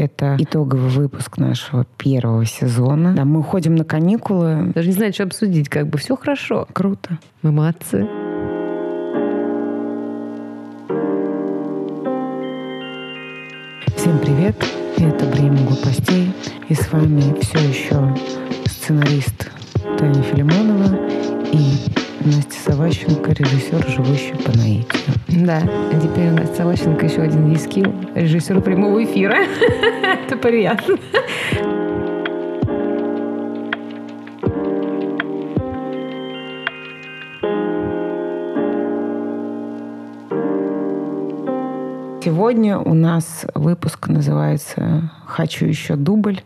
Это итоговый выпуск нашего первого сезона. Да, мы уходим на каникулы. Даже не знаю, что обсудить. Как бы все хорошо. Круто. Мы молодцы. Всем привет. Это «Время глупостей». И с вами все еще сценарист Таня Филимонова и Настя Саващенко, режиссер, живущий по наитию. Да, а теперь у нас Саващенко еще один ескил, режиссер прямого эфира. Это приятно. Сегодня у нас выпуск называется «Хочу еще дубль»,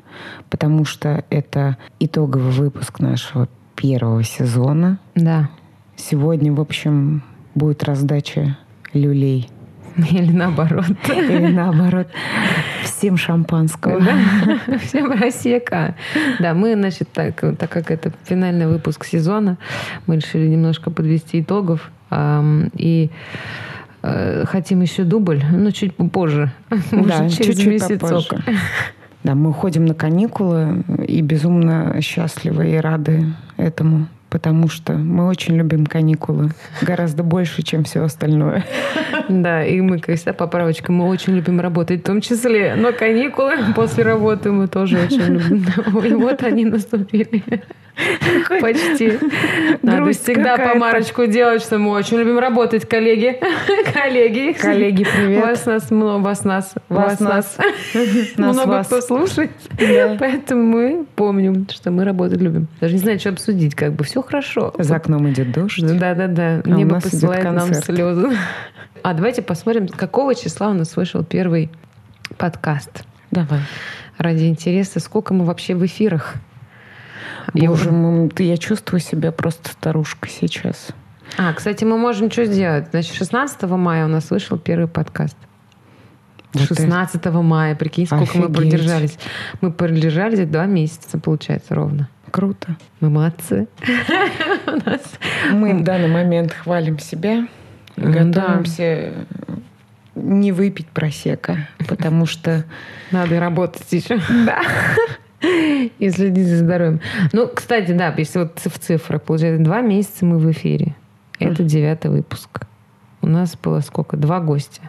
потому что это итоговый выпуск нашего первого сезона. Да. Сегодня, в общем, будет раздача люлей. Или наоборот. Или наоборот. Всем шампанского. Да? Всем просека. Да, мы, значит, так, так как это финальный выпуск сезона, мы решили немножко подвести итогов. эм, и э, хотим еще дубль, но чуть позже. Может, Да, через чуть-чуть месяцок. попозже. Да, мы уходим на каникулы и безумно счастливы и рады этому, потому что мы очень любим каникулы гораздо больше, чем все остальное. Да, и мы, как всегда, поправочка, мы очень любим работать в том числе. Но каникулы после работы мы тоже очень любим. И вот они наступили. Почти. Надо всегда помарочку делать, что мы очень любим работать, коллеги. Коллеги. Коллеги, привет. Вас нас много, вас нас, вас нас. Много кто слушает. Поэтому мы помним, что мы работать любим. Даже не знаю, что обсудить, как бы все хорошо. За окном идет дождь. Да-да-да. А Небо посылает нам слезы. А давайте посмотрим, какого числа у нас вышел первый подкаст. Давай. Ради интереса, сколько мы вообще в эфирах. Боже мой, я чувствую себя просто старушкой сейчас. А, кстати, мы можем что сделать? Значит, 16 мая у нас вышел первый подкаст. Вот это. 16 мая, прикинь, сколько мы Офигеть. продержались. Мы продержались два месяца, получается, ровно. Круто. Мы молодцы. Мы в данный момент хвалим себя, готовимся не выпить просека, потому что Надо работать еще. Да. И следить за здоровьем. Ну, кстати, да, если вот в цифрах, получается, два месяца мы в эфире. Это девятый выпуск. У нас было сколько? Два гостя.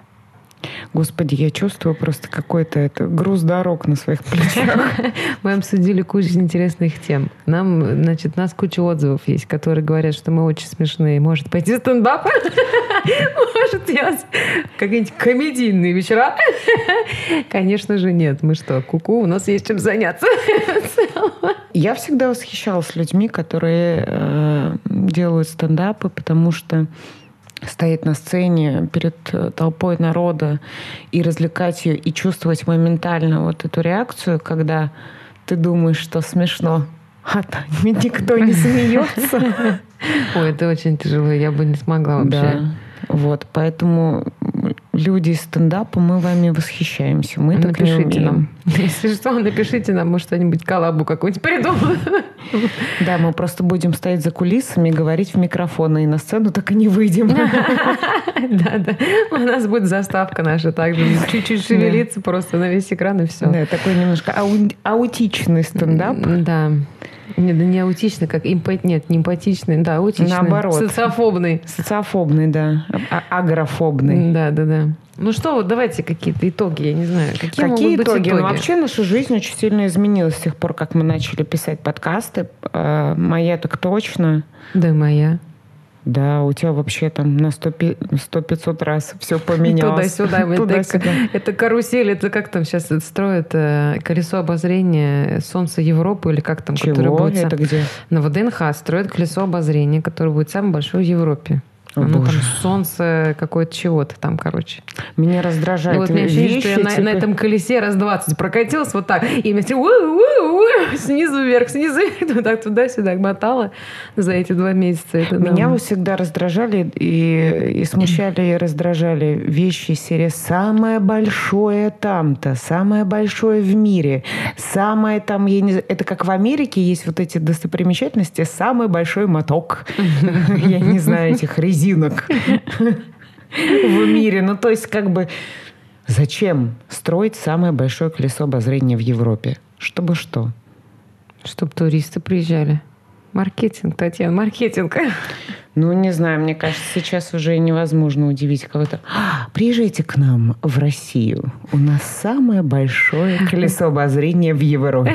Господи, я чувствую просто какой-то это груз дорог на своих плечах. Мы обсудили кучу интересных тем. Нам, значит, у нас куча отзывов есть, которые говорят, что мы очень смешные. Может пойти стендап? Может делать какие-нибудь комедийные вечера? Конечно же нет. Мы что, куку, у нас есть чем заняться. Я всегда восхищалась людьми, которые э, делают стендапы, потому что стоять на сцене перед э, толпой народа и развлекать ее, и чувствовать моментально вот эту реакцию, когда ты думаешь, что смешно, а там никто не смеется. Ой, это очень тяжело. Я бы не смогла вообще. Да. Вот, поэтому люди из стендапа, мы вами восхищаемся. Мы так не напишите умеем. нам. Если что, напишите нам, может, что-нибудь коллабу какую-нибудь придумаю. Да, мы просто будем стоять за кулисами, говорить в микрофон, и на сцену так и не выйдем. Да, да. У нас будет заставка наша также. Чуть-чуть шевелиться просто на весь экран и все. Да, такой немножко ау- аутичный стендап. Да. Не, да не аутичный, как импот... Нет, не эмпатичный, да, аутичный. Наоборот. Социофобный. Социофобный, да. А- агрофобный. Да, да, да. Ну что, вот давайте какие-то итоги, я не знаю. Какие, Какие итоги? итоги? Ну, вообще наша жизнь очень сильно изменилась с тех пор, как мы начали писать подкасты. Э, Моя так точно. Да, моя. Да, у тебя вообще там на 100-500 раз все поменялось. Туда-сюда. Это, Туда-сюда. это карусель, это как там сейчас строят э, колесо обозрения Солнца Европы или как там, которое Чего? будет... Это где? На ВДНХ строят колесо обозрения, которое будет самое большое в Европе. О, Оно там солнце какое-то чего-то там, короче. Меня раздражает И вот меня ощущение, что я на, вещи, на типа- этом колесе раз 20 прокатилась вот так. И вместе у-у-у, снизу вверх, снизу вверх, вот так туда-сюда мотала за эти два месяца. Это, да. Меня вот всегда раздражали и, и смущали, и раздражали вещи из серии «Самое большое там-то», «Самое большое в мире», «Самое там...» я не знаю, Это как в Америке есть вот эти достопримечательности «Самый большой моток». Я не знаю этих резинок в мире. Ну, то есть как бы Зачем строить самое большое колесо обозрения в Европе? Чтобы что? Чтобы туристы приезжали. Маркетинг, Татьяна, маркетинг. Ну, не знаю, мне кажется, сейчас уже невозможно удивить кого-то. «А, приезжайте к нам в Россию. У нас самое большое колесо обозрения в Европе.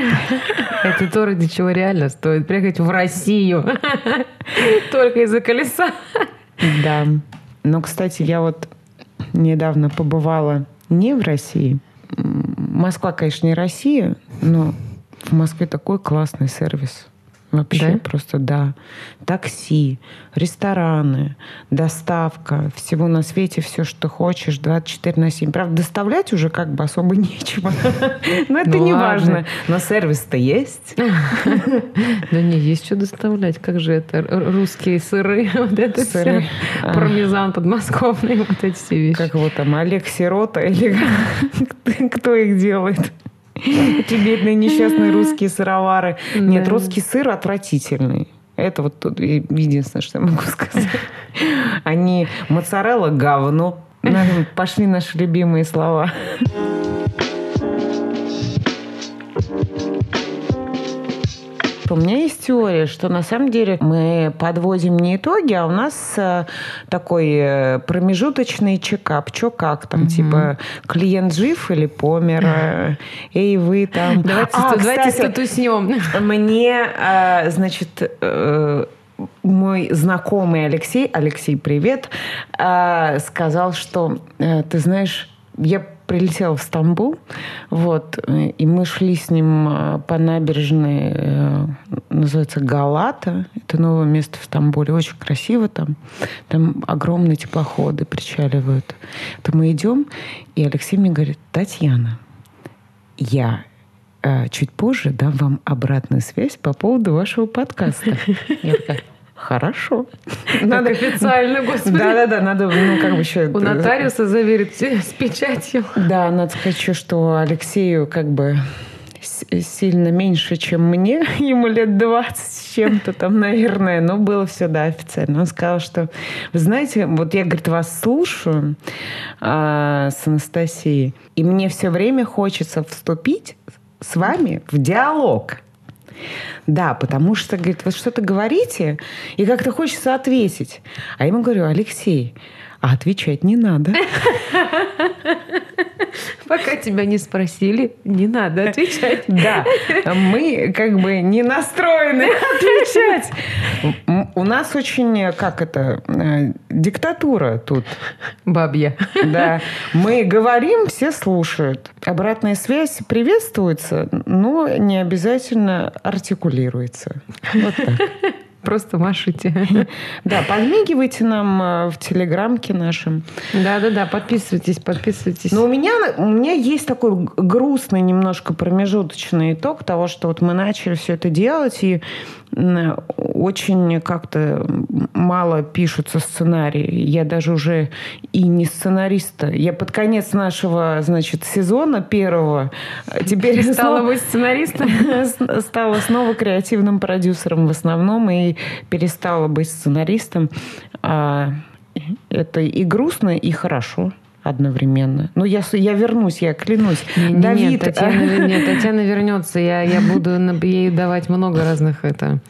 Это то, ради чего реально стоит приехать в Россию. Только из-за колеса. Да. Но, кстати, я вот недавно побывала не в России. Москва, конечно, не Россия, но в Москве такой классный сервис. Вообще да? просто да. Такси, рестораны, доставка, всего на свете, все, что хочешь, 24 на 7. Правда, доставлять уже как бы особо нечего. Но это не важно. Но сервис-то есть. Да не, есть что доставлять. Как же это? Русские сыры, вот это все. Пармезан подмосковный, вот эти все вещи. Как вот там Олег Сирота или кто их делает? Эти бедные несчастные русские сыровары. Нет, русский сыр отвратительный. Это вот тут единственное, что я могу сказать. Они моцарелла говно. Пошли наши любимые слова. У меня есть теория, что на самом деле мы подводим не итоги, а у нас э, такой э, промежуточный чекап. Что как там, угу. типа клиент жив или помер? Э, эй, вы там... Давайте, а, давайте кстати, статуснем. Мне, значит, мой знакомый Алексей, Алексей, привет, сказал, что, ты знаешь, я прилетела в Стамбул, вот, и мы шли с ним э, по набережной, э, называется Галата, это новое место в Стамбуле, очень красиво там, там огромные теплоходы причаливают. То мы идем, и Алексей мне говорит, Татьяна, я э, чуть позже дам вам обратную связь по поводу вашего подкаста. Я такая, Хорошо. Надо официально, господи. Да-да-да, надо, ну, как бы еще... У нотариуса заверить с печатью. Да, надо сказать еще, что Алексею как бы сильно меньше, чем мне. Ему лет 20 с чем-то там, наверное. Но было все, да, официально. Он сказал, что, вы знаете, вот я, говорит, вас слушаю а, с Анастасией, и мне все время хочется вступить с вами в диалог. Да, потому что, говорит, вы что-то говорите, и как-то хочется ответить. А я ему говорю, Алексей, а отвечать не надо. Пока тебя не спросили, не надо отвечать. Да, мы как бы не настроены отвечать. У нас очень, как это, э, диктатура тут. Бабья. Да. Мы говорим, все слушают. Обратная связь приветствуется, но не обязательно артикулируется. Вот так. Просто машите. Да, подмигивайте нам э, в телеграмке нашем. Да-да-да, подписывайтесь, подписывайтесь. Но у меня, у меня есть такой грустный немножко промежуточный итог того, что вот мы начали все это делать, и очень как-то мало пишутся сценарии. Я даже уже и не сценариста. Я под конец нашего, значит, сезона первого теперь стала снова, быть сценаристом. Стала снова креативным продюсером в основном и перестала быть сценаристом. А, это и грустно, и хорошо одновременно. Ну, я, я вернусь, я клянусь. Не, не, Давид... Нет, Татьяна, нет, Татьяна вернется. Я, я буду ей давать много разных это,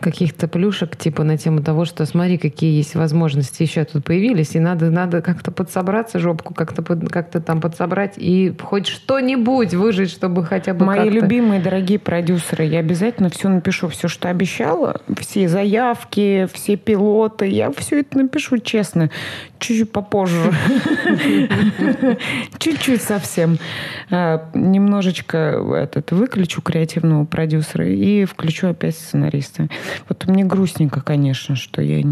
каких-то плюшек, типа на тему того, что смотри, какие есть возможности еще тут появились, и надо, надо как-то подсобраться, жопку как-то как там подсобрать и хоть что-нибудь выжить, чтобы хотя бы Мои любимые, дорогие продюсеры, я обязательно все напишу, все, что обещала, все заявки, все пилоты, я все это напишу честно, чуть-чуть попозже. Чуть-чуть совсем. А, немножечко этот выключу креативного продюсера и включу опять сценариста. Вот мне грустненько, конечно, что я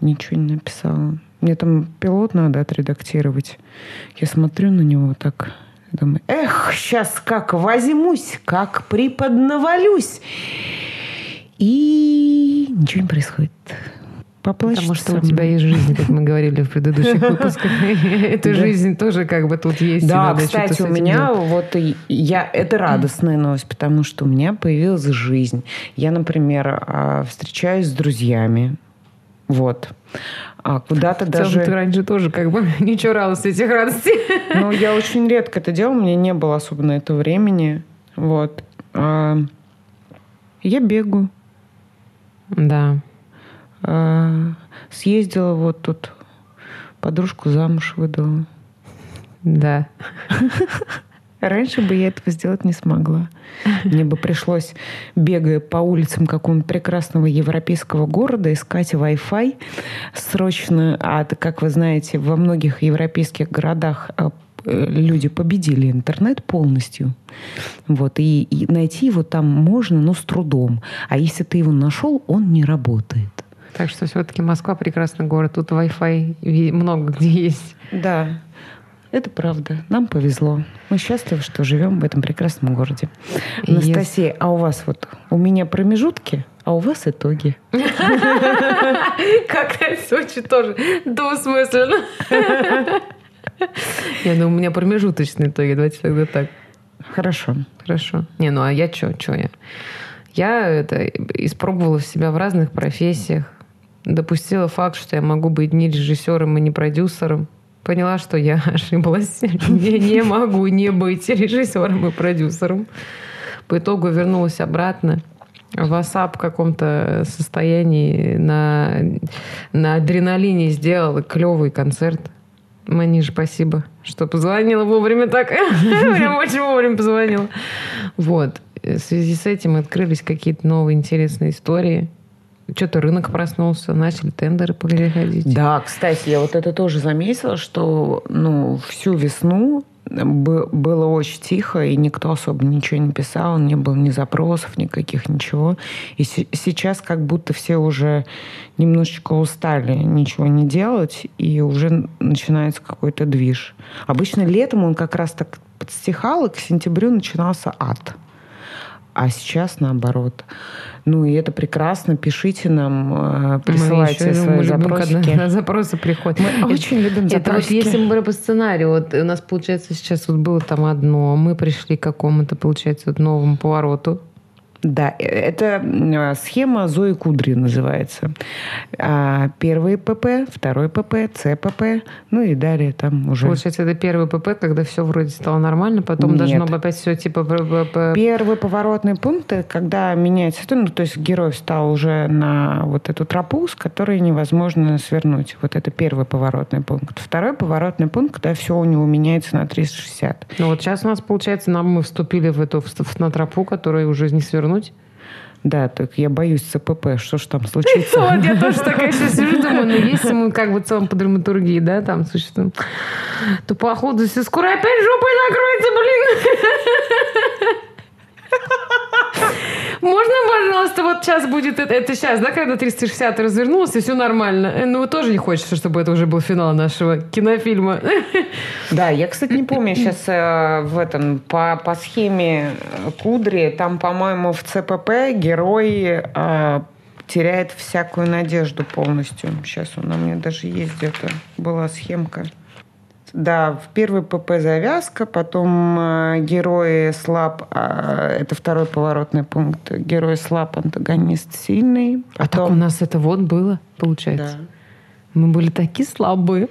ничего не написала. Мне там пилот надо отредактировать. Я смотрю на него так, думаю, эх, сейчас как возьмусь, как приподнавалюсь. И ничего не происходит. Поплачется. Потому что у тебя есть жизнь, как мы говорили в предыдущих выпусках. Эта жизнь тоже как бы тут есть. Да, кстати, у меня вот я это радостная новость, потому что у меня появилась жизнь. Я, например, а, встречаюсь с друзьями, Вот. А куда-то целом, даже... ты раньше тоже как бы не чуралась этих радостей. Ну, я очень редко это делала, у меня не было особо на это времени. Вот. А, я бегаю. Да. А, съездила вот тут, подружку замуж выдала. Да. Раньше бы я этого сделать не смогла. Мне бы пришлось, бегая по улицам какого-нибудь прекрасного европейского города, искать Wi-Fi срочно. А как вы знаете, во многих европейских городах а, э, люди победили интернет полностью. Вот, и, и найти его там можно, но с трудом. А если ты его нашел, он не работает. Так что все-таки Москва прекрасный город. Тут Wi-Fi много где есть. Да, это правда. Нам повезло. Мы счастливы, что живем в этом прекрасном городе. И Анастасия, а у вас вот у меня промежутки, а у вас итоги. Как Сочи тоже двусмысленно. Не, ну у меня промежуточные итоги. Давайте тогда так. Хорошо. Хорошо. Не, ну а я что? Что я? Я это испробовала себя в разных профессиях. Допустила факт, что я могу быть не режиссером и не продюсером. Поняла, что я ошиблась. Я не могу не быть режиссером и продюсером. По итогу вернулась обратно в WhatsApp каком-то состоянии на, на адреналине сделала клевый концерт. Маниш, спасибо, что позвонила вовремя так. Прям очень вовремя позвонила. Вот. В связи с этим открылись какие-то новые интересные истории. Что-то рынок проснулся, начали тендеры переходить. Да, кстати, я вот это тоже заметила, что ну, всю весну бы- было очень тихо, и никто особо ничего не писал, не было ни запросов, никаких, ничего. И се- сейчас как будто все уже немножечко устали ничего не делать, и уже начинается какой-то движ. Обычно летом он как раз так подстихал, и к сентябрю начинался ад. А сейчас наоборот. Ну и это прекрасно. Пишите нам, э, присылайте Мы еще, свои мы любим, запросики. когда запросы приходят. Мы Это- очень любим Это вот если мы говорим по сценарию, вот у нас получается сейчас вот было там одно, мы пришли к какому-то, получается, вот новому повороту. Да, э, это э, схема Зои Кудри называется. А, Первый ПП, второй ПП, ЦПП, ну и далее там уже. Получается, это первый ПП, когда все вроде стало нормально, потом Нет. должно опять все типа... п- Первый поворотный пункт, это когда меняется, ну, то есть герой встал уже на вот эту тропу, с которой невозможно свернуть. Вот это первый поворотный пункт. Второй поворотный пункт, когда все у него меняется на 360. Ну вот сейчас у нас, получается, нам мы вступили в эту в- на тропу, которую уже не свернуть. Да, так я боюсь ЦПП, что ж там случится. Вот, я тоже такая сейчас сижу, думаю, ну если мы как бы в целом по драматургии, да, там существуем, то походу все скоро опять жопой накроется, блин. Можно, пожалуйста, вот сейчас будет это, это сейчас, да, когда 360 развернулся, и все нормально. Э, Ну, тоже не хочется, чтобы это уже был финал нашего кинофильма. Да, я, кстати, не помню сейчас в этом по, по схеме э, Кудри, там, по-моему, в ЦПП герой э, теряет всякую надежду полностью. Сейчас у меня даже есть где-то была схемка. Да, в первый ПП завязка, потом э, герой слаб, а, это второй поворотный пункт. Герой слаб, антагонист сильный. А так у Потом- нас это вот было, получается. Да. Мы были такие слабые.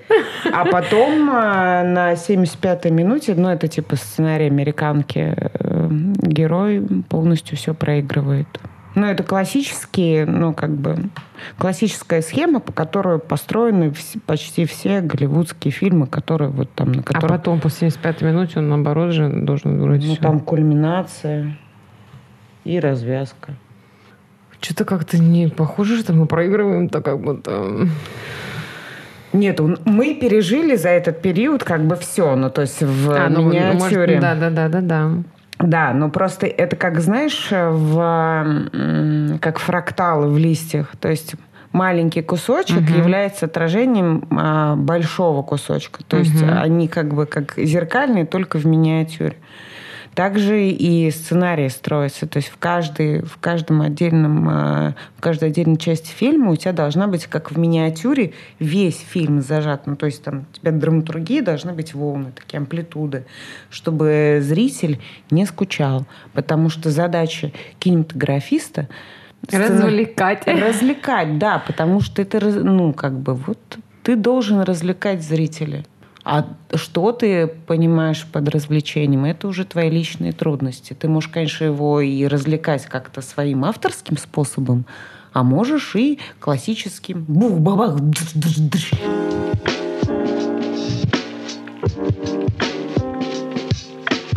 А потом э, на 75-й минуте, ну, это типа сценарий американки, э, герой полностью все проигрывает. Ну, это классические, ну, как бы, классическая схема, по которой построены вс- почти все голливудские фильмы, которые вот там, на А которых... потом, по 75 минуте, он наоборот же должен вроде ну, всё. там кульминация и развязка. Что-то как-то не похоже, что мы проигрываем, так как будто... Нет, мы пережили за этот период как бы все, ну, то есть в А, ну, миниатюре. может, да, да, да, да, да. Да, но просто это как, знаешь, в, как фракталы в листьях. То есть маленький кусочек Мгм. является отражением а, большого кусочка. То есть Мгм. они как бы как зеркальные, только в миниатюре. Также и сценарий строится. То есть в, каждой, в каждом отдельном, а, в каждой отдельной части фильма у тебя должна быть, как в миниатюре, весь фильм зажат. Ну, то есть там у тебя драматургии должны быть волны, такие амплитуды, чтобы зритель не скучал. Потому что задача кинематографиста Развлекать. Развлекать, да, потому что это, ну, как бы, вот ты должен развлекать зрителя. А что ты понимаешь под развлечением, это уже твои личные трудности. Ты можешь, конечно, его и развлекать как-то своим авторским способом, а можешь и классическим бух-бабах.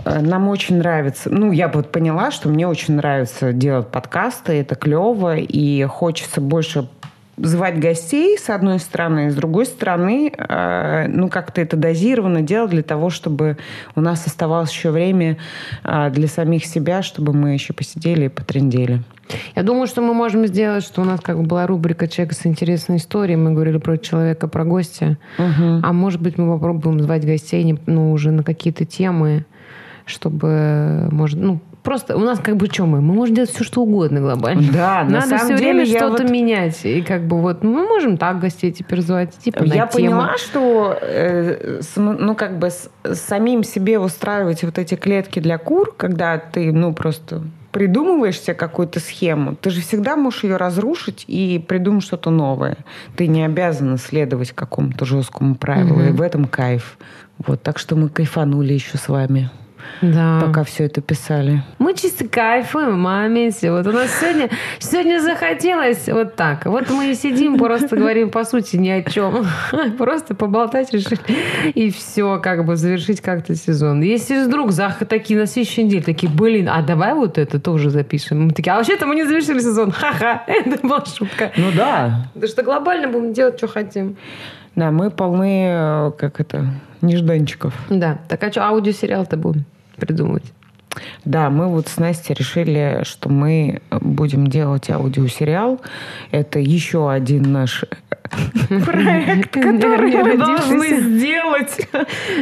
Нам очень нравится, ну, я вот поняла, что мне очень нравится делать подкасты, это клево, и хочется больше звать гостей, с одной стороны, с другой стороны, э, ну, как-то это дозированно делать для того, чтобы у нас оставалось еще время э, для самих себя, чтобы мы еще посидели и потрендели. Я думаю, что мы можем сделать, что у нас как бы была рубрика «Человек с интересной историей», мы говорили про человека, про гостя, угу. а может быть мы попробуем звать гостей ну, уже на какие-то темы, чтобы, может, ну, просто у нас как бы что мы? Мы можем делать все, что угодно глобально. Да, на Надо все время что-то вот... менять. И как бы вот мы можем так гостей теперь звать. Типа, я тему. поняла, что э, ну как бы с, самим себе устраивать вот эти клетки для кур, когда ты ну просто придумываешь себе какую-то схему, ты же всегда можешь ее разрушить и придумать что-то новое. Ты не обязана следовать какому-то жесткому правилу. Mm-hmm. И в этом кайф. Вот, так что мы кайфанули еще с вами да. пока все это писали. Мы чисто кайфуем в моменте. Вот у нас сегодня, сегодня захотелось вот так. Вот мы и сидим, просто говорим по сути ни о чем. Просто поболтать решили. И все, как бы завершить как-то сезон. Если вдруг за такие на следующей неделе такие, блин, а давай вот это тоже запишем. Мы такие, а вообще-то мы не завершили сезон. Ха-ха, это была шутка. Ну да. Потому что глобально будем делать, что хотим. Да, мы полны, э, как это, нежданчиков. Да. Так а что, аудиосериал-то будем? Придумывать. Да, мы вот с Настей решили, что мы будем делать аудиосериал. Это еще один наш проект, который мы должны сделать.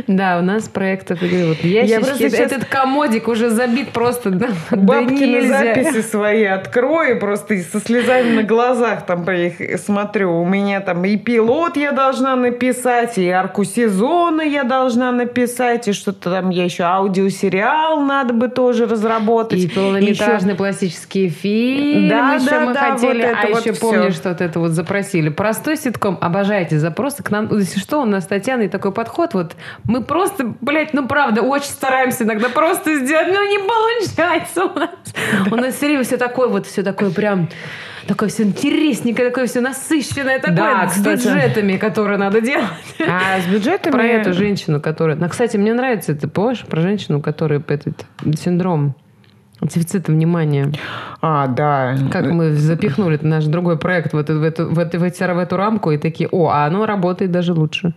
Да, у нас проектов вот ящички. Этот комодик уже забит просто да, Бабки на записи свои открою, просто со слезами на глазах там их смотрю. У меня там и пилот я должна написать, и арку сезона я должна написать, и что-то там я еще аудиосериал надо бы тоже разработать. И полнометражные пластические фильмы да, еще да, мы да, хотели. А еще помнишь, что вот это вот запросили. Простой ситком. Обожаете запросы к нам. Если что, у нас с Татьяной такой подход. Вот мы просто, блядь, ну правда, очень стараемся иногда просто сделать, но не получается у нас. У нас все время все такое вот, все такое прям такое все интересненькое, такое все насыщенное, такое да, с кстати. бюджетами, которые надо делать. А с бюджетами... Про эту женщину, которая... Ну, кстати, мне нравится это, помнишь, про женщину, которая этот синдром дефицита внимания. А, да. Как мы запихнули наш другой проект в эту, в эту, в эту, в эту, в эту рамку и такие, о, а оно работает даже лучше.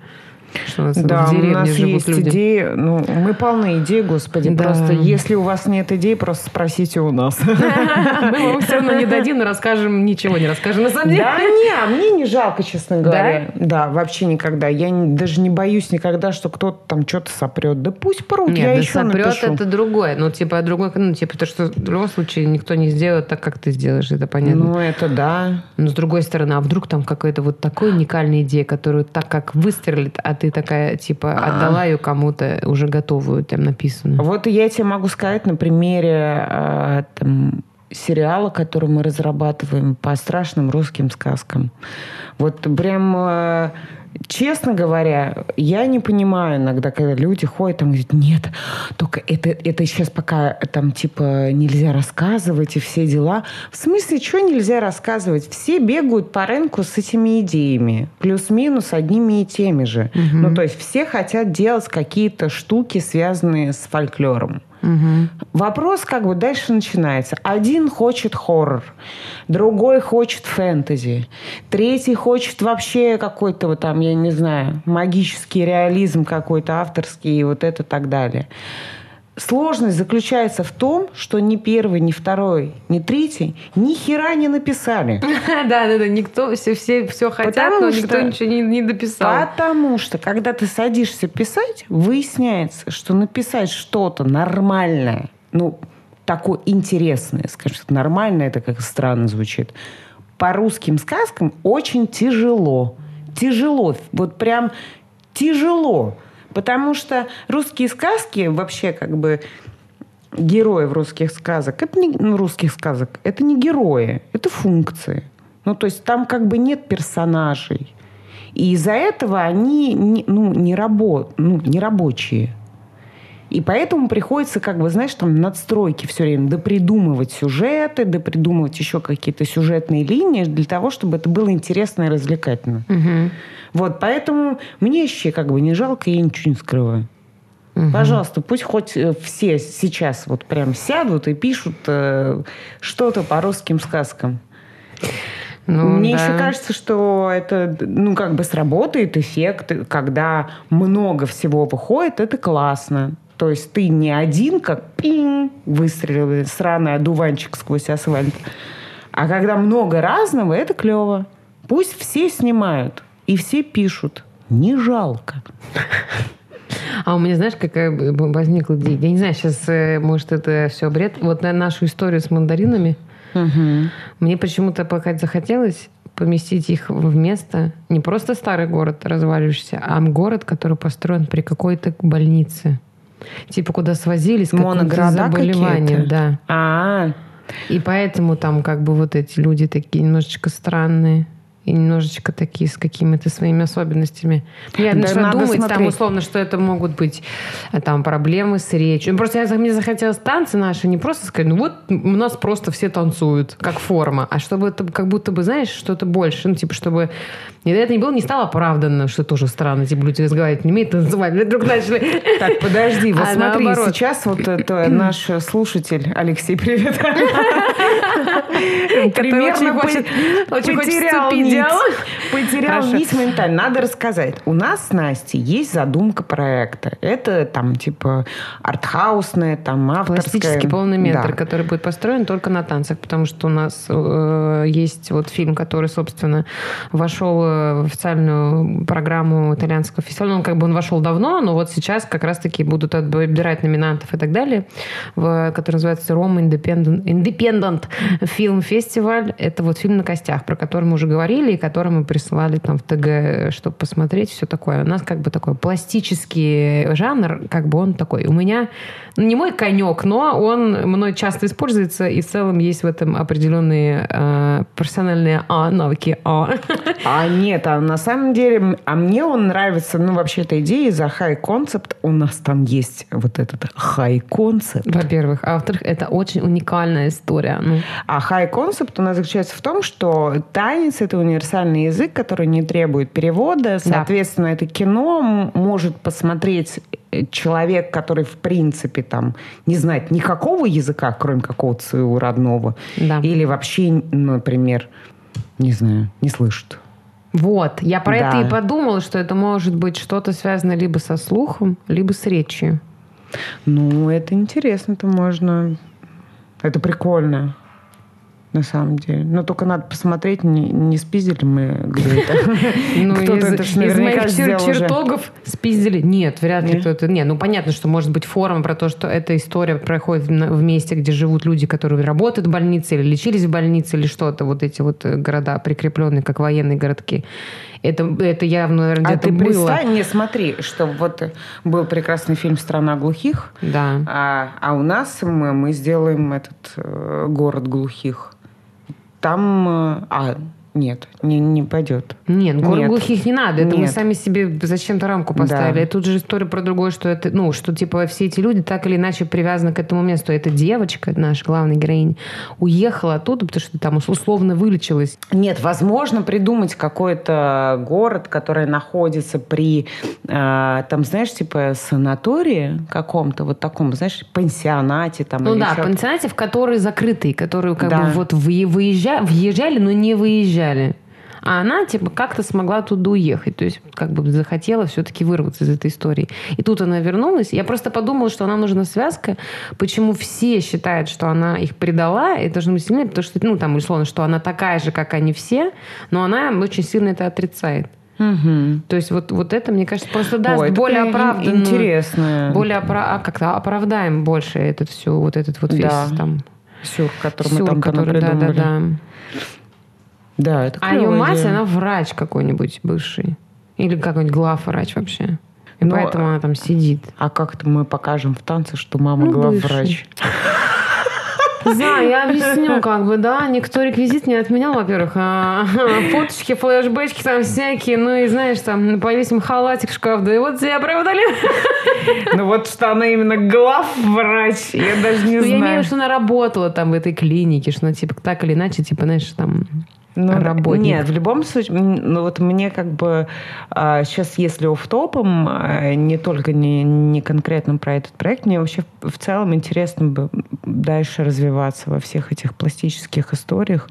Что у нас да, в деревне у нас есть люди. идеи. Ну, мы полны идей, господи. Да. Просто если у вас нет идей, просто спросите у нас. Мы вам все равно не дадим, но расскажем, ничего не расскажем. На самом деле. Да не, а мне не жалко, честно говоря. Да, вообще никогда. Я даже не боюсь никогда, что кто-то там что-то сопрет. Да пусть прут, я еще сопрет это другое. Ну, типа, другой, ну, типа, то, что в любом случае никто не сделает так, как ты сделаешь, это понятно. Ну, это да. Но с другой стороны, а вдруг там какая-то вот такая уникальная идея, которую так как выстрелит, а ты такая, типа, а. отдала ее кому-то уже готовую, там написанную. Вот я тебе могу сказать на примере э, там, сериала, который мы разрабатываем по страшным русским сказкам. Вот прям... Э, честно говоря, я не понимаю иногда, когда люди ходят там и говорят, нет, только это, это сейчас пока там типа нельзя рассказывать и все дела. В смысле, что нельзя рассказывать? Все бегают по рынку с этими идеями, плюс-минус одними и теми же. Угу. Ну, то есть все хотят делать какие-то штуки, связанные с фольклором. Угу. Вопрос как бы дальше начинается. Один хочет хоррор, другой хочет фэнтези, третий хочет вообще какой-то вот там, я не знаю, магический реализм какой-то авторский и вот это так далее. Сложность заключается в том, что ни первый, ни второй, ни третий ни хера не написали. Да, да, да. Никто, все, все, все хотят, но никто ничего не, не дописал. Потому что, когда ты садишься писать, выясняется, что написать что-то нормальное, ну, такое интересное, скажем, нормальное, это как странно звучит, по русским сказкам очень тяжело. Тяжело. Вот прям тяжело. Потому что русские сказки вообще как бы героев русских сказок, это не ну, русских сказок, это не герои, это функции. Ну, то есть там как бы нет персонажей. И из-за этого они не, ну, не, рабо, ну, не рабочие. И поэтому приходится, как бы, знаешь, там надстройки все время, допридумывать сюжеты, допридумывать еще какие-то сюжетные линии для того, чтобы это было интересно и развлекательно. Угу. Вот, поэтому мне вообще как бы не жалко, я ничего не скрываю. Угу. Пожалуйста, пусть хоть э, все сейчас вот прям сядут и пишут э, что-то по русским сказкам. Ну, Мне да. еще кажется, что это, ну, как бы сработает эффект, когда много всего выходит, это классно. То есть ты не один, как пинг, выстрелил сраный одуванчик сквозь асфальт. А когда много разного, это клево. Пусть все снимают и все пишут. Не жалко. А у меня, знаешь, какая возникла идея? Я не знаю, сейчас, э, может, это все бред. Вот на нашу историю с мандаринами. Угу. Мне почему-то пока захотелось поместить их в место, не просто старый город разваливающийся, а город, который построен при какой-то больнице. Типа, куда свозились какие-то заболевания. Да. А, -а, а И поэтому там как бы вот эти люди такие немножечко странные и немножечко такие с какими-то своими особенностями. Я да начала думать смотреть. там условно, что это могут быть э, там проблемы с речью. Ну, просто я, мне захотелось танцы наши не просто сказать, ну вот у нас просто все танцуют, как форма, а чтобы это как будто бы, знаешь, что-то больше, ну типа, чтобы это не было, не стало оправданно, что тоже странно, типа люди разговаривать не умеют, танцевать, вдруг начали. Так, подожди, вот а смотри, наоборот. сейчас вот это наш слушатель, Алексей, привет. Примерно потерял идеал. Потерял Хорошо. нить моментально. Надо рассказать. У нас с Настей есть задумка проекта. Это там типа артхаусная, там авторская. Пластический полный метр, да. который будет построен только на танцах, потому что у нас э, есть вот фильм, который, собственно, вошел в официальную программу итальянского фестиваля. Он как бы он вошел давно, но вот сейчас как раз-таки будут отбирать номинантов и так далее, в, который называется Rome Independent, Independent Film Festival. Это вот фильм на костях, про который мы уже говорили говорили, и которые мы присылали там в ТГ, чтобы посмотреть, все такое. У нас как бы такой пластический жанр, как бы он такой. У меня ну, не мой конек, но он мной часто используется, и в целом есть в этом определенные э, профессиональные а, навыки а. А нет, а на самом деле, а мне он нравится, ну, вообще эта идея за concept. У нас там есть вот этот concept. Во-первых. А во-вторых, это очень уникальная история. Ну. А concept у нас заключается в том, что танец — это универсальный язык, который не требует перевода. Соответственно, да. это кино может посмотреть человек, который в принципе там не знает никакого языка, кроме какого-то своего родного, да. или вообще, например, не знаю, не слышит. Вот, я про да. это и подумала, что это может быть что-то связано либо со слухом, либо с речью. Ну, это интересно, это можно... Это прикольно на самом деле. Но только надо посмотреть, не, не спиздили мы где это. Ну, из моих чертогов спиздили. Нет, вряд ли кто-то. Не, ну понятно, что может быть форум про то, что эта история проходит в месте, где живут люди, которые работают в больнице или лечились в больнице или что-то. Вот эти вот э, города прикрепленные, как военные городки. Это, это явно, наверное, а где-то ты было. не смотри, что вот был прекрасный фильм «Страна глухих», да. а, а у нас мы, мы сделаем этот э, город глухих. Там, э, а, нет, не, не пойдет. Нет, город Нет. глухих не надо. Это Нет. мы сами себе зачем-то рамку поставили. Да. И тут же история про другое, что это, ну, что типа все эти люди так или иначе привязаны к этому месту. Эта девочка, наша главная героиня, уехала оттуда, потому что там условно вылечилась. Нет, возможно придумать какой-то город, который находится при, э, там, знаешь, типа санатории каком-то, вот таком, знаешь, пансионате там. Ну да, пансионате, в который закрытый, который как да. бы вот выезжали, въезжали, но не выезжали уезжали. А она, типа, как-то смогла туда уехать. То есть, как бы захотела все-таки вырваться из этой истории. И тут она вернулась. Я просто подумала, что нам нужна связка. Почему все считают, что она их предала, и должно быть сильнее, потому что, ну, там, условно, что она такая же, как они все, но она очень сильно это отрицает. Угу. То есть вот, вот это, мне кажется, просто даст Ой, более оправданную... Интересно. Более опра... а как-то оправдаем больше этот все, вот этот вот весь да. там... Сюр, который Сюр, мы там который, да, да, да. Да, это А ее мать, идея. она врач какой-нибудь бывший. Или какой-нибудь главврач вообще. И Ну, поэтому она там сидит. А как-то мы покажем в танце, что мама Ну, главврач. Да, я объясню, как бы, да, никто реквизит не отменял, во-первых, а, фоточки, флешбэчки там всякие, ну и знаешь, там повесим халатик в шкаф, да и вот тебя оправдали. Ну вот что она именно главврач, я даже не Ну, я имею в виду, знаю. что она работала там в этой клинике, что она, типа, так или иначе, типа, знаешь, там... Ну, работник. Нет, в любом случае, ну вот мне как бы а, сейчас, если офф-топом, а, не только не, не конкретно про этот проект, мне вообще в в целом интересно бы дальше развиваться во всех этих пластических историях,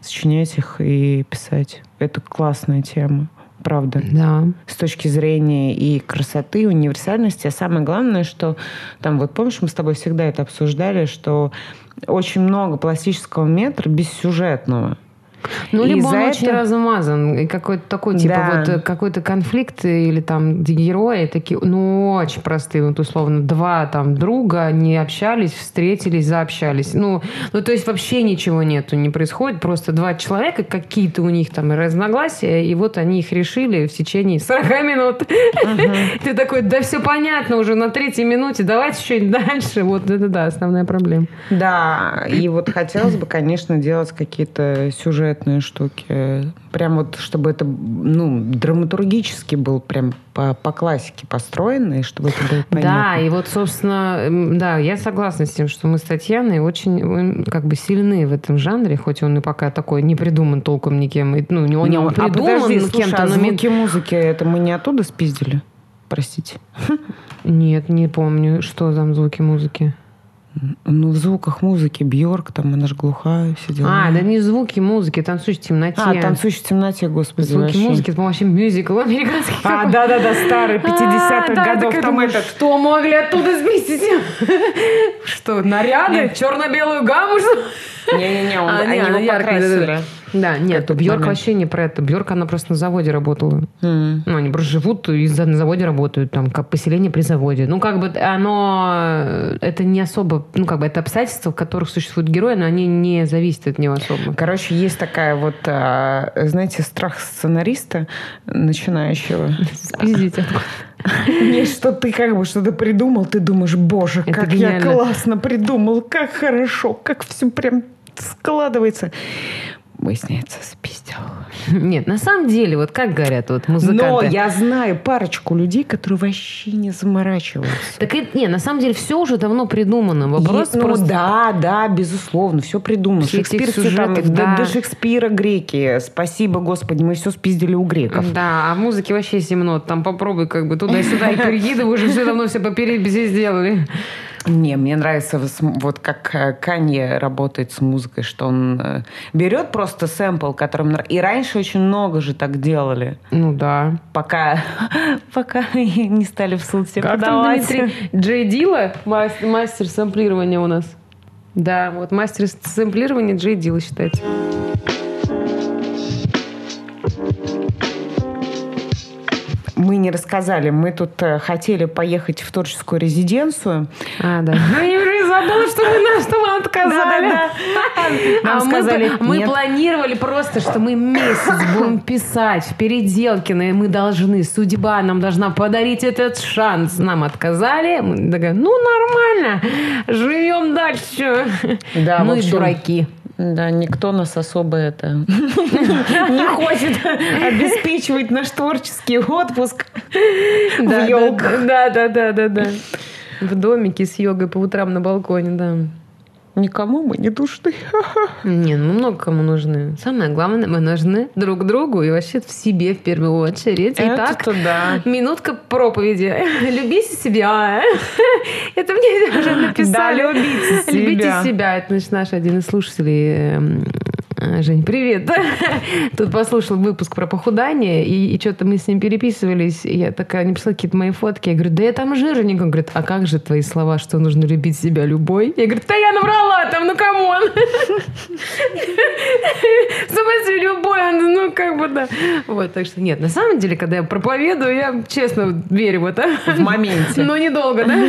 сочинять их и писать. Это классная тема, правда. Да. с точки зрения и красоты, и универсальности. А самое главное, что там, вот помнишь, мы с тобой всегда это обсуждали, что очень много пластического метра бессюжетного. Ну, И либо он за очень это- размазан, и какой-то такой, типа, Да. вот э, какой-то конфликт или там герои такие, ну, очень простые, вот условно, два там друга не общались, встретились, заобщались. Ну, ну, то есть вообще ничего нету, не происходит, просто два человека, какие-то у них там разногласия, и вот они их решили в течение 40 минут. Ты такой, да все понятно уже на третьей минуте, давайте чуть дальше. Вот это да, основная проблема. Да, и вот хотелось бы, конечно, делать какие-то сюжетные штуки. Прям вот, чтобы это, ну, драматургически был прям по, по классике построено, и чтобы это было понятно. Да, и вот, собственно, да, я согласна с тем, что мы с Татьяной очень как бы сильны в этом жанре, хоть он и пока такой не придуман толком никем. И, Ну, не он, не Ну, он а придуман подожди, слушай, кем-то, а но ми- звуки музыки, это мы не оттуда спиздили? Простите. Нет, не помню, что там звуки музыки. Ну, в звуках музыки Бьорк, там она же глухая, все дела. А, да не звуки музыки, танцующий в темноте. А, танцующий в темноте, господи, Звуки вообще. музыки, это, по-моему, вообще мюзикл американский. А, такой. да-да-да, старый, 50-х А, да, годов. такая Там думаю, этот... Что могли оттуда сместить? Что, наряды? Черно-белую гамму? Не-не-не, А, не, они его покрасили. Да, нет, Бьорк вообще не про это. Бьорк, она просто на заводе работала. М. Ну, они просто живут и за- на заводе работают, там, как поселение при заводе. Ну, как бы оно, э, это не особо, ну, как бы это обстоятельства, в которых существуют герои, но они не зависят от него особо. Короче, есть такая вот, а, знаете, страх сценариста начинающего. Спиздите. Не, что ты как бы что-то придумал, ты думаешь, боже, Это как я гениально. классно придумал, как хорошо, как все прям складывается. Выясняется, спиздил. Нет, на самом деле, вот как говорят вот Но музыканты. я знаю парочку людей, которые вообще не заморачиваются. Так это, не, на самом деле все уже давно придумано. Вопрос И- ну просто... да, да, безусловно, все придумано. Все Шекспир там, сюжеты, до, да. до Шекспира греки. Спасибо, Господи, мы все спиздили у греков. Да, а музыки вообще 7 нот. Там попробуй как бы туда-сюда и перегидывай, уже все давно все по переписи сделали. Не, мне нравится вот как э, Канье работает с музыкой, что он э, берет просто сэмпл, которым... И раньше очень много же так делали, Ну да. пока, пока не стали в суд все Как там подавать. Дмитрий Джей Дила, мас- мастер сэмплирования у нас? Да, вот мастер сэмплирования Джей Дила считается. Мы не рассказали, мы тут э, хотели поехать в творческую резиденцию. А, да. Я забыла, что мы, что мы отказали. Да-да-да. Нам А мы сказали, п- мы нет. планировали просто, что мы месяц будем писать в Переделкино, и мы должны, судьба нам должна подарить этот шанс. Нам отказали. Мы такая, ну, нормально, живем дальше. Да, ну в и дураки. Да, никто нас особо это не хочет обеспечивать наш творческий отпуск в ёлку. да, да, да, да, да. В домике с йогой по утрам на балконе, да. Никому мы не душны. Не, ну мы много кому нужны. Самое главное, мы нужны друг другу и вообще в себе в первую очередь. Итак, да. минутка проповеди. Любите себя. Это мне уже написали. Да, любите себя. Любите себя. Это значит, наш один из слушателей эм, Жень, привет. Тут послушал выпуск про похудание, и, и что-то мы с ним переписывались. И я такая, не пришла какие-то мои фотки. Я говорю, да я там жирненько. Он говорит, а как же твои слова, что нужно любить себя любой? Я говорю, да я наврала там, ну come on. В смысле любой? Он, ну как бы да. Вот, так что нет, на самом деле, когда я проповедую, я честно верю в это. В моменте. Но недолго, да?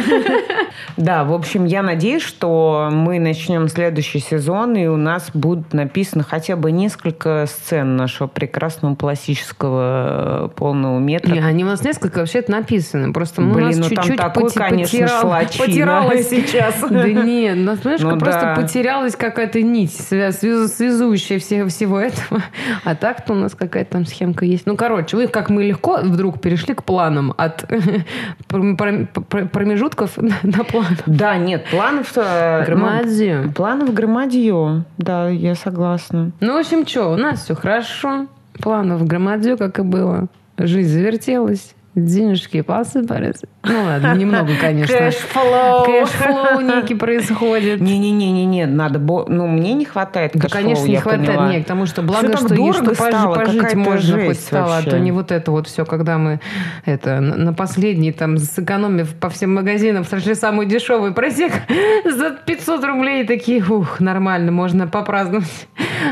Да, в общем, я надеюсь, что мы начнем следующий сезон, и у нас будут написаны на хотя бы несколько сцен нашего прекрасного классического э, полного метра. Не, они у нас несколько вообще-то написаны. Просто ну, Блин, нас ну там чуть-чуть такой, поте- конечно, потирал- шлачина потиралось сейчас. Да нет, у нас, знаешь, Ну просто да. потерялась какая-то нить, свя- связу- связующая все, всего этого. А так-то у нас какая-то там схемка есть. Ну, короче, вы как мы легко вдруг перешли к планам от пром- пром- пром- промежутков на план. Да, нет, планов... э, ну, Громадию. Планов громадье, да, я согласна. Ну, в общем, что, у нас все хорошо. Планов громадью, как и было. Жизнь завертелась. Денежки посыпались. Ну ладно, немного, конечно. Cash flow. Cash flow некий происходит. Не-не-не-не, надо... бо- Ну, мне не хватает Да, cash flow, конечно, не хватает. поняла. Нет, потому что благо, так что, дорого что стало, пожить можно хоть стало, а то вообще. не вот это вот все, когда мы это на последний там сэкономив по всем магазинам, нашли самый дешевый просек за 500 рублей, такие, ух, нормально, можно попраздновать.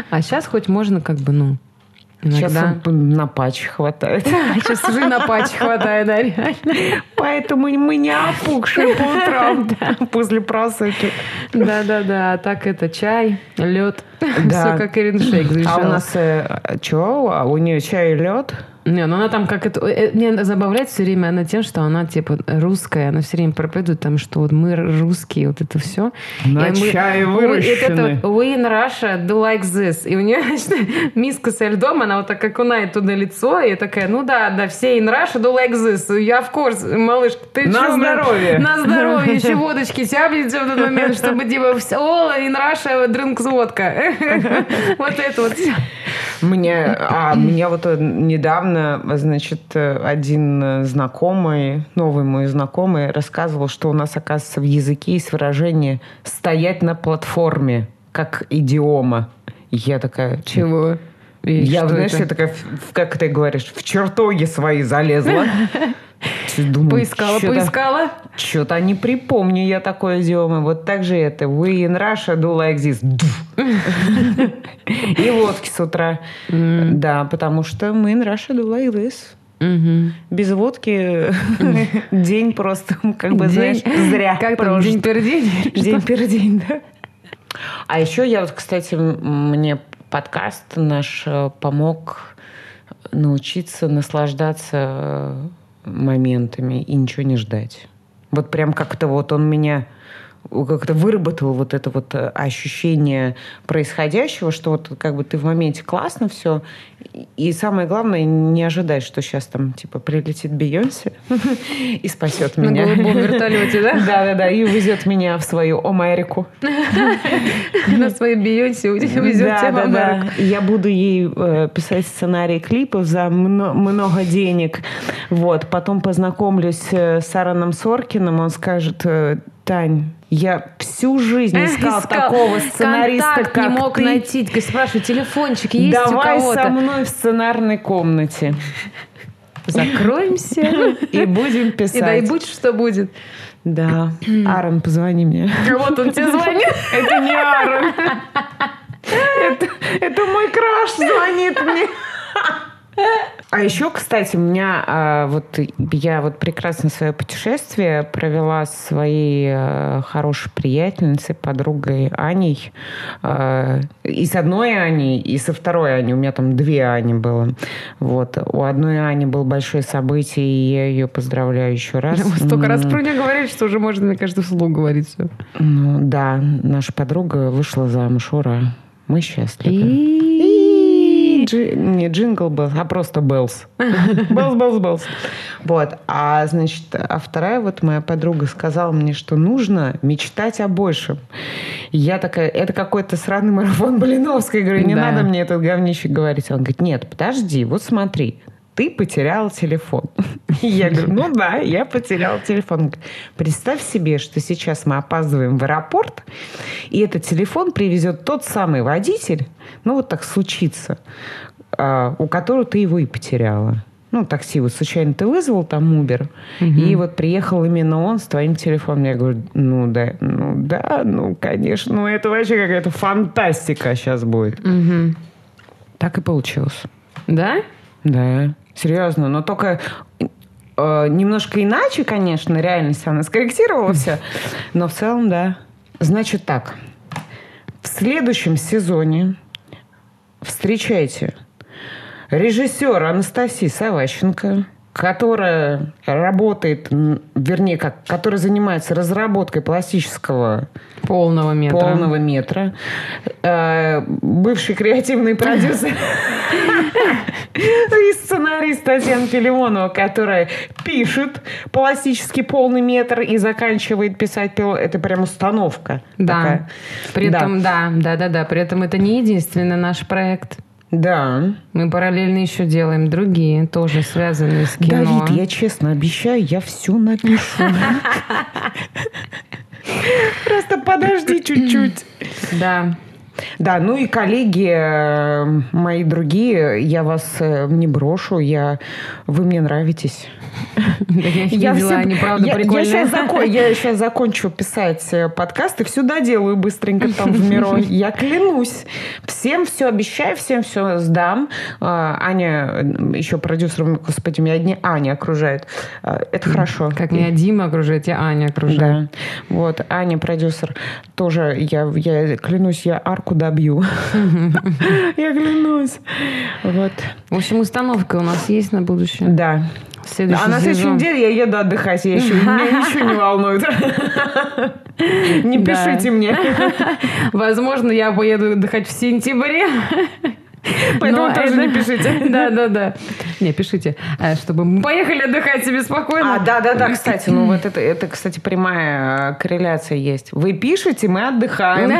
А сейчас хоть можно как бы, ну, Сейчас иногда... на патч хватает. Сейчас уже на патч хватает, да, реально. Поэтому мы не опухшие по утрам после просыки. Да-да-да, а так это чай, лед, Да. все как Ирин Шейк А у нас что? А у нее чай и лед? Не, ну она там как это... э, Мне забавляет все время она тем, что она типа русская, она все время проповедует там, что вот мы русские, вот это все. На чае выращены. We in Russia do like this. И у нее миска со льдом, она вот так окунает туда лицо, и такая, ну да, да, все in Russia do like this. Я, of course, малышка, ты На чё, здоровье. На здоровье. Еще водочки тяпнете в этот момент, чтобы типа all in Russia drinks водка. Вот это вот. Мне, а мне вот э, недавно, значит, э, один знакомый, новый мой знакомый, рассказывал, что у нас, оказывается, в языке есть выражение «стоять на платформе», как идиома. Я такая... Чего? И Я, знаешь, это? я такая, как ты говоришь, в чертоги свои залезла. Думаю, Поискала, чё-то- поискала. Что-то не припомню я такое идиомы. Вот так же это. We in Russia do like this. И водки с утра. Да, потому что мы in Russia do like this. Без водки день просто, как бы, знаешь, зря Как там, день пердень? День день, да. А еще я вот, кстати, мне подкаст наш э, помог научиться наслаждаться э, моментами и ничего не ждать. Вот прям как-то вот он меня как-то выработал вот это вот э, ощущение происходящего, что вот как бы ты в моменте классно все, и самое главное, не ожидать, что сейчас там типа прилетит Бейонсе и спасет На меня. голубом вертолете, да? Да-да-да, и увезет меня в свою Америку. На своей Бейонсе увезет тебя в. Америку. Я буду ей э, писать сценарий клипов за мно- много денег. Вот. Потом познакомлюсь э, с Аароном Соркиным. Он скажет, Тань, я всю жизнь искал, такого сценариста, Контакт как не мог ты. найти. Спрашиваю, телефончик есть Давай у со кого-то? мной в сценарной комнате. Закроемся. И будем И писать. дай будь, что будет. Да. Аарон, позвони мне. Вот он тебе звонит. Это не Аарон. Это, это мой краш звонит мне. А еще, кстати, у меня а, вот я вот прекрасно свое путешествие провела с своей а, хорошей приятельницей, подругой Аней. А, и с одной Аней, и со второй Аней. У меня там две Ани было. Вот. У одной Ани было большое событие, и я ее поздравляю еще раз. Мы столько раз про нее говорили, что уже можно, мне кажется, вслух говорить все. Ну да, наша подруга вышла замуж, ура. Мы счастливы. И... Джи- Не джингл был, а просто Bells. Bells, Bells, Bells. Вот. А, значит, а вторая вот моя подруга сказала мне, что нужно мечтать о большем. И я такая, это какой-то сраный марафон Блиновской. Я говорю, не Да. надо мне этот говнище говорить. Он говорит, нет, подожди, вот смотри, ты потерял телефон. Я говорю, ну да, я потерял телефон. Представь себе, что сейчас мы опаздываем в аэропорт, и этот телефон привезет тот самый водитель, ну вот так случится, а, у которого ты его и потеряла. Ну, такси вот случайно ты вызвал там Uber, и вот приехал именно он с твоим телефоном. Я говорю, ну да, ну да, ну конечно, ну это вообще какая-то фантастика сейчас будет. Мгм. Так и получилось. Да? Да, серьезно, но только э, немножко иначе, конечно, реальность она скорректировала все, но в целом, да. Значит так, в следующем сезоне встречайте, режиссер Анастасия Саващенко, которая работает, вернее, как, которая занимается разработкой пластического Полного метра. полного метра, э, бывший креативный продюсер и сценарист Татьяна Филимонова, которая пишет пластический полный метр и заканчивает писать Это прям установка. Да. такая. При Да. этом, да, да, да, да. При этом это не единственный наш проект. Да. Мы параллельно еще делаем другие, тоже связанные с кино. Давид, я честно обещаю, я все напишу. Просто подожди чуть-чуть. Да. Да, ну и коллеги э, мои другие, я вас э, не брошу, я, вы мне нравитесь. Я я. Я сейчас, закончу писать э, подкаст и все доделаю быстренько там в Миро. Я клянусь. Всем все обещаю, всем все сдам. Аня, еще продюсер, господи, меня одни Аня окружает. Это хорошо. Как меня Дима окружает, тебя Аня окружает. Да. Вот, Аня, продюсер, тоже, я, я клянусь, я арку добью. Я клянусь. Вот. В общем, установка у нас есть на будущее. Да. Следующий А на следующей неделе я еду отдыхать. Я еще, меня ничего не волнует. Не пишите мне. Возможно, я поеду отдыхать в сентябре. Поэтому Но тоже не пишите. Да, да, да. Не, пишите, э, чтобы мы поехали отдыхать себе спокойно. А, да, да, да, кстати, ну вот это, это, кстати, прямая э, корреляция есть. Вы пишете, мы отдыхаем.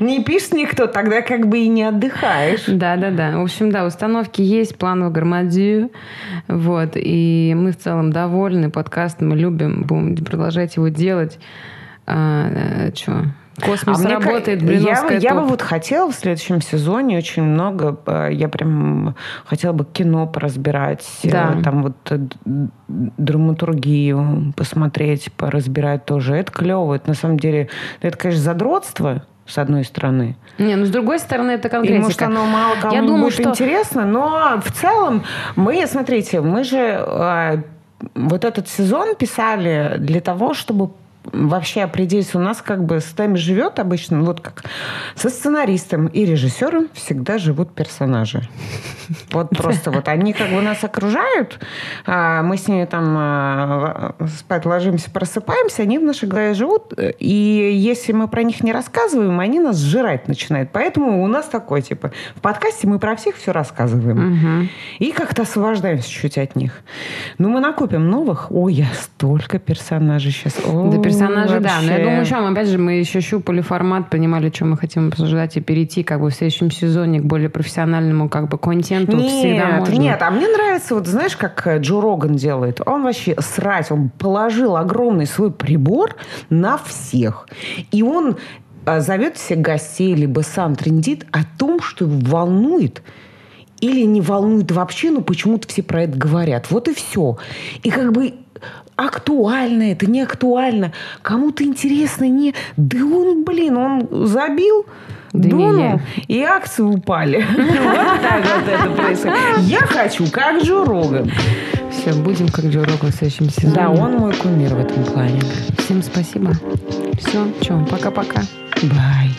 Не пишет никто, тогда как бы и не отдыхаешь. Да, да, да. В общем, да, установки есть, план в Гармадию. Вот. И мы в целом довольны. Подкаст мы любим. Будем продолжать его делать. А, что? Космос А мне работает, Блиновская я, я бы топ. вот хотела в следующем сезоне очень много, э, я прям хотела бы кино поразбирать, э, Да. там вот драматургию посмотреть, поразбирать тоже. Это клево, это на самом деле, это, конечно, задротство, с одной стороны. Не, ну с другой стороны, это И конкретика. может оно мало кому Я думаю, будет что- интересно, но в целом мы, смотрите, мы же э, вот этот сезон писали для того, чтобы вообще определиться. У нас как бы с нами живет обычно, вот как со сценаристом и режиссером всегда живут персонажи. Вот просто вот они как бы нас окружают, а мы с ними там а, спать ложимся, просыпаемся, они в нашей голове живут, и если мы про них не рассказываем, они нас сжирать начинают. Поэтому у нас такой, типа, в подкасте мы про всех все рассказываем. И как-то освобождаемся чуть от них. Ну, мы накупим новых. Ой, я столько персонажей сейчас. Да, персонажи, да. Но я думаю, что опять же, мы еще щупали формат, понимали, что мы хотим обсуждать и перейти как бы в следующем сезоне к более профессиональному как бы контенту. всегда Нет, можно. нет, а мне нравится, вот знаешь, как э, Джо Роган делает? Он вообще срать, он положил огромный свой прибор на всех. И он э, зовет всех гостей, либо сам трендит о том, что его волнует или не волнует вообще, но почему-то все про это говорят. Вот и все. И как бы актуально это, не актуально. Кому-то интересно, не... Да он, блин, он забил, Да дунул, и акции упали. Вот так вот это происходит. Я хочу, как Джо Роган. Все, будем как Джо Роган в следующем сезоне. Да, он мой кумир в этом плане. Всем спасибо. Все, что, пока-пока. Бай.